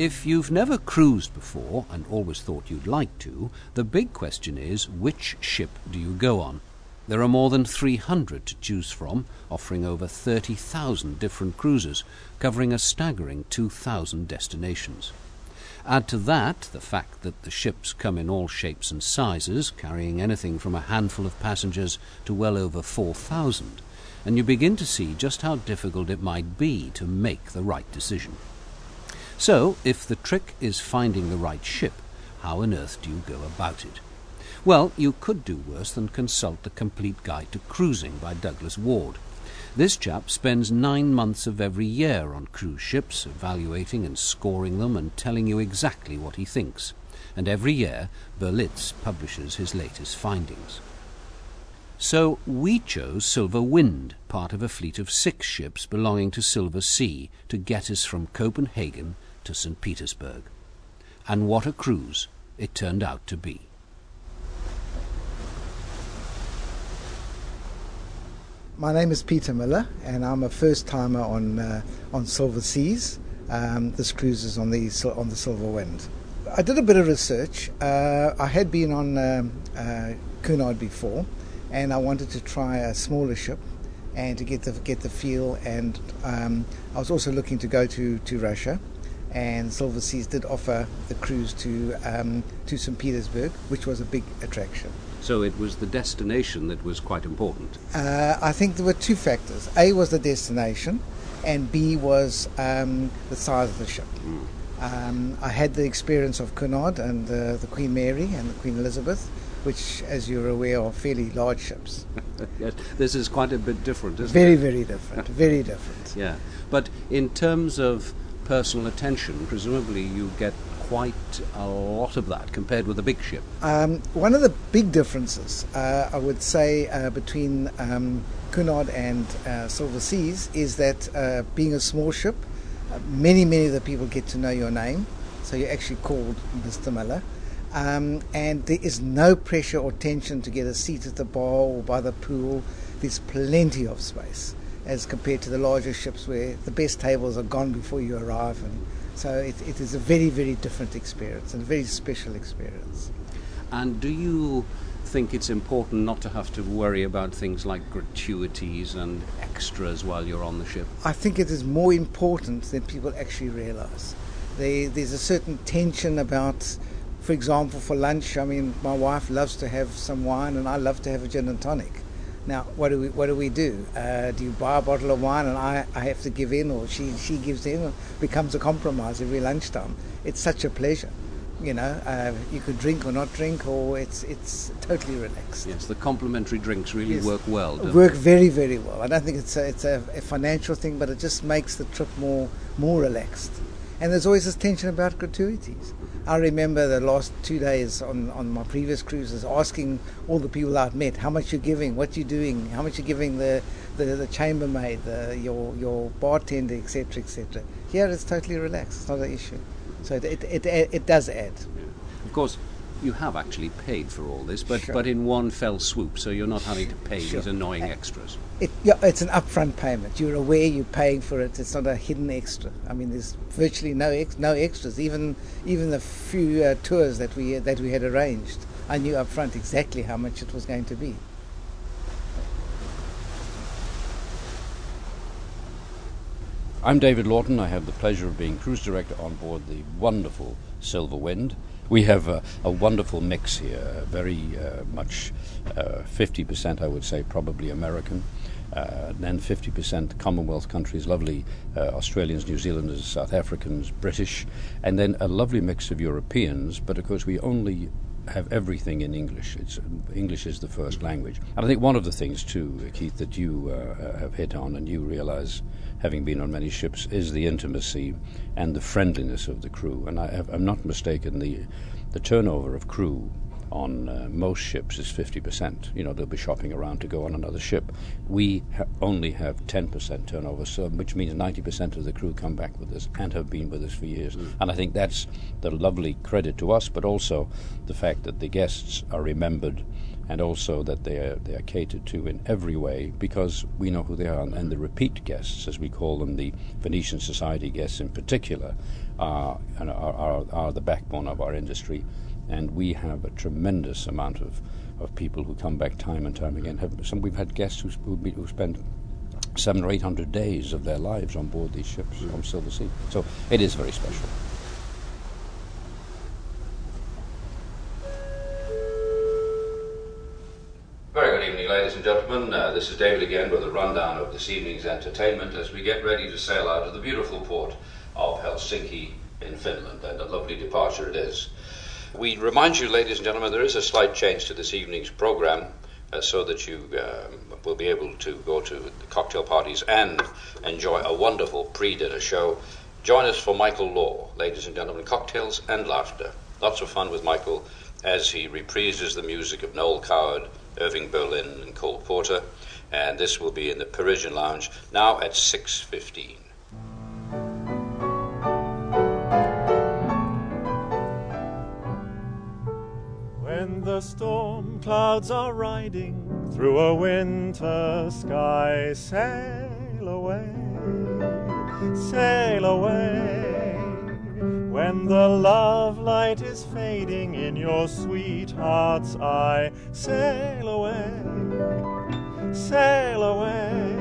If you've never cruised before and always thought you'd like to, the big question is which ship do you go on? There are more than 300 to choose from, offering over 30,000 different cruises, covering a staggering 2,000 destinations. Add to that the fact that the ships come in all shapes and sizes, carrying anything from a handful of passengers to well over 4,000, and you begin to see just how difficult it might be to make the right decision. So, if the trick is finding the right ship, how on earth do you go about it? Well, you could do worse than consult the Complete Guide to Cruising by Douglas Ward. This chap spends nine months of every year on cruise ships, evaluating and scoring them and telling you exactly what he thinks. And every year, Berlitz publishes his latest findings. So we chose Silver Wind, part of a fleet of six ships belonging to Silversea, to get us from Copenhagen to St. Petersburg. And what a cruise it turned out to be. My name is Peter Miller, and I'm a first timer on uh, on Silver Seas. Um, this cruise is on the on the Silver Wind. I did a bit of research. Uh, I had been on um, uh, Cunard before, and I wanted to try a smaller ship and to get the get the feel. And um, I was also looking to go to, to Russia, and Silver Seas did offer the cruise to um, to St. Petersburg, which was a big attraction. So it was the destination that was quite important. Uh, I think there were two factors. A was the destination, and B was um, the size of the ship. Mm. Um, I had the experience of Cunard and uh, the Queen Mary and the Queen Elizabeth, which, as you're aware, are fairly large ships. yes, this is quite a bit different, isn't very, it? Very, very different. very different. Yeah, but in terms of personal attention, presumably you get quite a lot of that compared with a big ship. Um, one of the big differences, uh, I would say, uh, between um, Cunard and uh, Silver Seas is that uh, being a small ship, uh, many, many of the people get to know your name, so you're actually called Mr. Miller. Um, and there is no pressure or tension to get a seat at the bar or by the pool. There's plenty of space as compared to the larger ships where the best tables are gone before you arrive and so it, it is a very, very different experience and a very special experience. And do you think it's important not to have to worry about things like gratuities and extras while you're on the ship? I think it is more important than people actually realize. They, there's a certain tension about, for example, for lunch. I mean, my wife loves to have some wine, and I love to have a gin and tonic. Now, what do we what do we do? Uh, do you buy a bottle of wine and I, I have to give in, or she she gives in? It becomes a compromise every lunchtime. It's such a pleasure, you know. Uh, you could drink or not drink, or it's it's totally relaxed. Yes, the complimentary drinks really yes. work well. work they? very very well. I don't think it's a, it's a, a financial thing, but it just makes the trip more more relaxed. And there's always this tension about gratuities. I remember the last two days on, on my previous cruises asking all the people I've met how much you're giving, what you're doing, how much you're giving the, the, the chambermaid, the, your, your bartender, etc., etc. Here it's totally relaxed, it's not an issue. So it, it, it, it does add. Of course, you have actually paid for all this, but, sure. but in one fell swoop, so you're not having to pay sure. these annoying extras. It, yeah, it's an upfront payment. You're aware you're paying for it. It's not a hidden extra. I mean, there's virtually no ex, no extras. Even even the few uh, tours that we that we had arranged, I knew upfront exactly how much it was going to be. I'm David Lawton. I have the pleasure of being cruise director on board the wonderful Silver Wind. We have a, a wonderful mix here, very uh, much uh, 50%, I would say, probably American, uh, then 50% Commonwealth countries, lovely uh, Australians, New Zealanders, South Africans, British, and then a lovely mix of Europeans, but of course we only have everything in English. It's, English is the first language. And I think one of the things, too, Keith, that you uh, have hit on and you realize, having been on many ships, is the intimacy and the friendliness of the crew. And I I'm not mistaken, the, the turnover of crew on uh, most ships is 50%. You know, they'll be shopping around to go on another ship. We ha- only have 10% turnover, so which means 90% of the crew come back with us and have been with us for years. Mm. And I think that's the lovely credit to us, but also the fact that the guests are remembered and also that they are, they are catered to in every way because we know who they are. And the repeat guests, as we call them, the Venetian Society guests in particular, are, are, are, are the backbone of our industry. And we have a tremendous amount of, of people who come back time and time again. Have some, we've had guests who, who, spend seven or eight hundred days of their lives on board these ships on Silversea. So it is very special. Very good evening, ladies and gentlemen. Uh, this is David again with a rundown of this evening's entertainment as we get ready to sail out of the beautiful port of Helsinki in Finland, and a lovely departure it is. We remind you, ladies and gentlemen, there is a slight change to this evening's program uh, so that you um, will be able to go to the cocktail parties and enjoy a wonderful pre dinner show. Join us for Michael Law, ladies and gentlemen, cocktails and laughter. Lots of fun with Michael as he reprises the music of Noel Coward, Irving Berlin, and Cole Porter. And this will be in the Parisian Lounge now at 6.15. storm clouds are riding through a winter sky, sail away, sail away. When the love light is fading in your sweetheart's eye, sail away, sail away.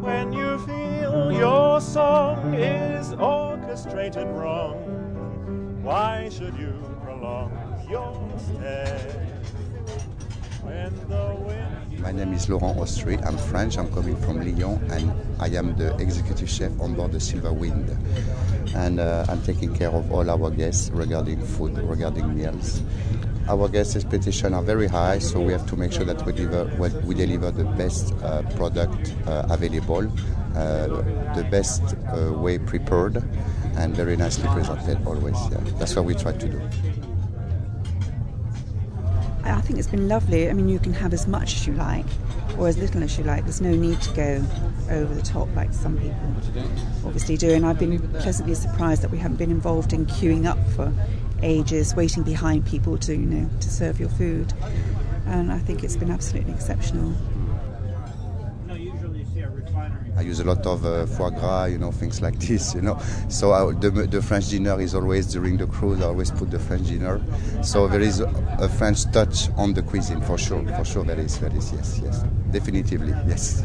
When you feel your song is orchestrated wrong, why should you prolong My name is Laurent Ostrit. I'm French. I'm coming from Lyon, and I am the executive chef on board the Silver Wind. And uh, I'm taking care of all our guests regarding food, regarding meals. Our guests' expectations are very high, so we have to make sure that we deliver, we deliver the best uh, product uh, available, uh, the best uh, way prepared, and very nicely presented always. Yeah. That's what we try to do. I think it's been lovely. I mean, you can have as much as you like or as little as you like. There's no need to go over the top like some people obviously do. And I've been pleasantly surprised that we haven't been involved in queuing up for ages, waiting behind people to, you know, to serve your food. And I think it's been absolutely exceptional. I use a lot of uh, foie gras, you know, things like this, you know. So uh, the, the French dinner is always during the cruise. I always put the French dinner. So there is a, a French touch on the cuisine for sure. For sure, there is. There is. Yes, yes, definitively, yes.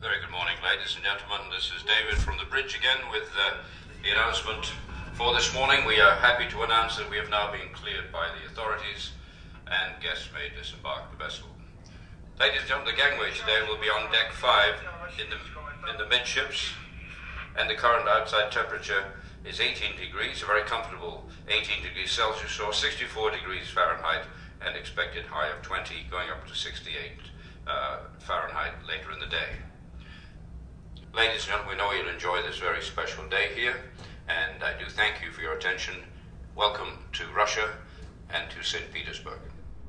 Very good morning, ladies and gentlemen. This is David from the bridge again with uh, the announcement for this morning. We are happy to announce that we have now been cleared by the authorities and guests may disembark the vessel. Ladies and gentlemen, the gangway today will be on deck 5 in the, in the midships, and the current outside temperature is 18 degrees, a very comfortable 18 degrees Celsius or 64 degrees Fahrenheit, and expected high of 20 going up to 68 uh, Fahrenheit later in the day. Ladies and gentlemen, we know you'll enjoy this very special day here, and I do thank you for your attention. Welcome to Russia and to St. Petersburg.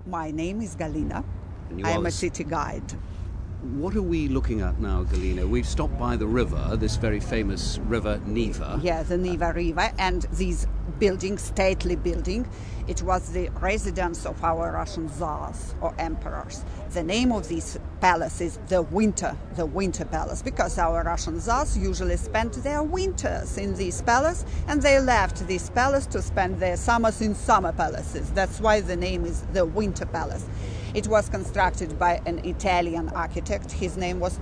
My name is Galina. I am a city guide. What are we looking at now, Galina? We've stopped by the river, this very famous river Neva. Yeah, the Neva River and this building, stately building, it was the residence of our Russian czars or emperors. The name of this palace is the Winter, the Winter Palace, because our Russian czars usually spent their winters in this palace and they left this palace to spend their summers in summer palaces. That's why the name is the Winter Palace. It was constructed by an Italian architect. His name was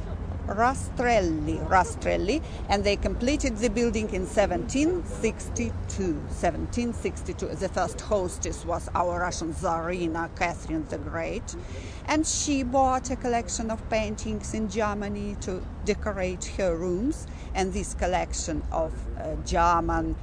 Rastrelli, Rastrelli, and they completed the building in 1762. 1762. The first hostess was our Russian Tsarina Catherine the Great, and she bought a collection of paintings in Germany to decorate her rooms. And this collection of uh, German,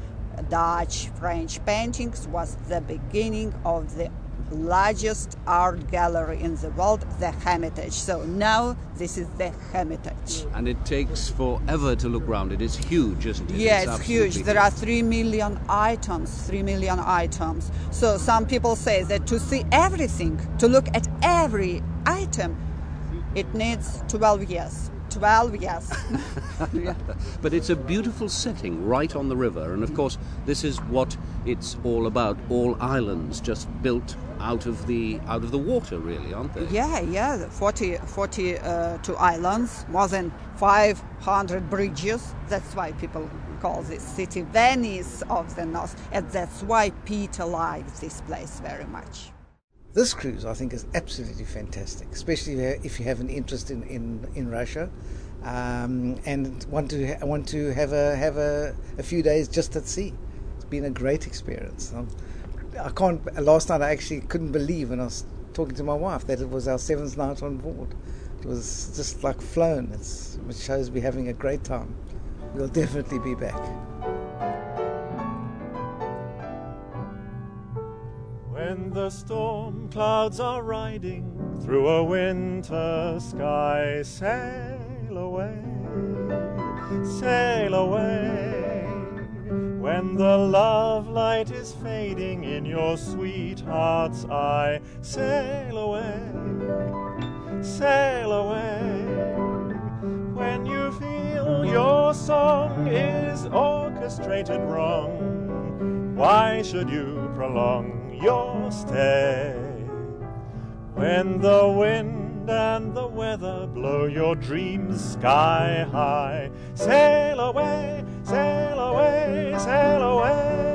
Dutch, French paintings was the beginning of the largest art gallery in the world, the Hermitage. So now this is the Hermitage. And it takes forever to look round. It is huge, isn't it? Yeah, it's huge. There are three million items, three million items. So some people say that to see everything, to look at every item, it needs 12 years. 12, yes. yeah. But it's a beautiful setting right on the river, and of course, this is what it's all about. All islands just built out of the out of the water, really, aren't they? Yeah, yeah. 40, 40 uh, two islands, more than 500 bridges. That's why people call this city Venice of the North, and that's why Peter likes this place very much. This cruise, I think, is absolutely fantastic, especially if you have an interest in, in, in Russia um, and want to ha- want to have a have a, a few days just at sea. It's been a great experience. Um, I can't. Last night, I actually couldn't believe when I was talking to my wife that it was our seventh night on board. It was just like flown. It's, it shows we're having a great time. We'll definitely be back. When the storm clouds are riding through a winter sky, sail away, sail away. When the love light is fading in your sweetheart's eye, sail away, sail away. When you feel your song is orchestrated wrong, why should you prolong? Your stay. When the wind and the weather blow your dreams sky high, sail away, sail away, sail away.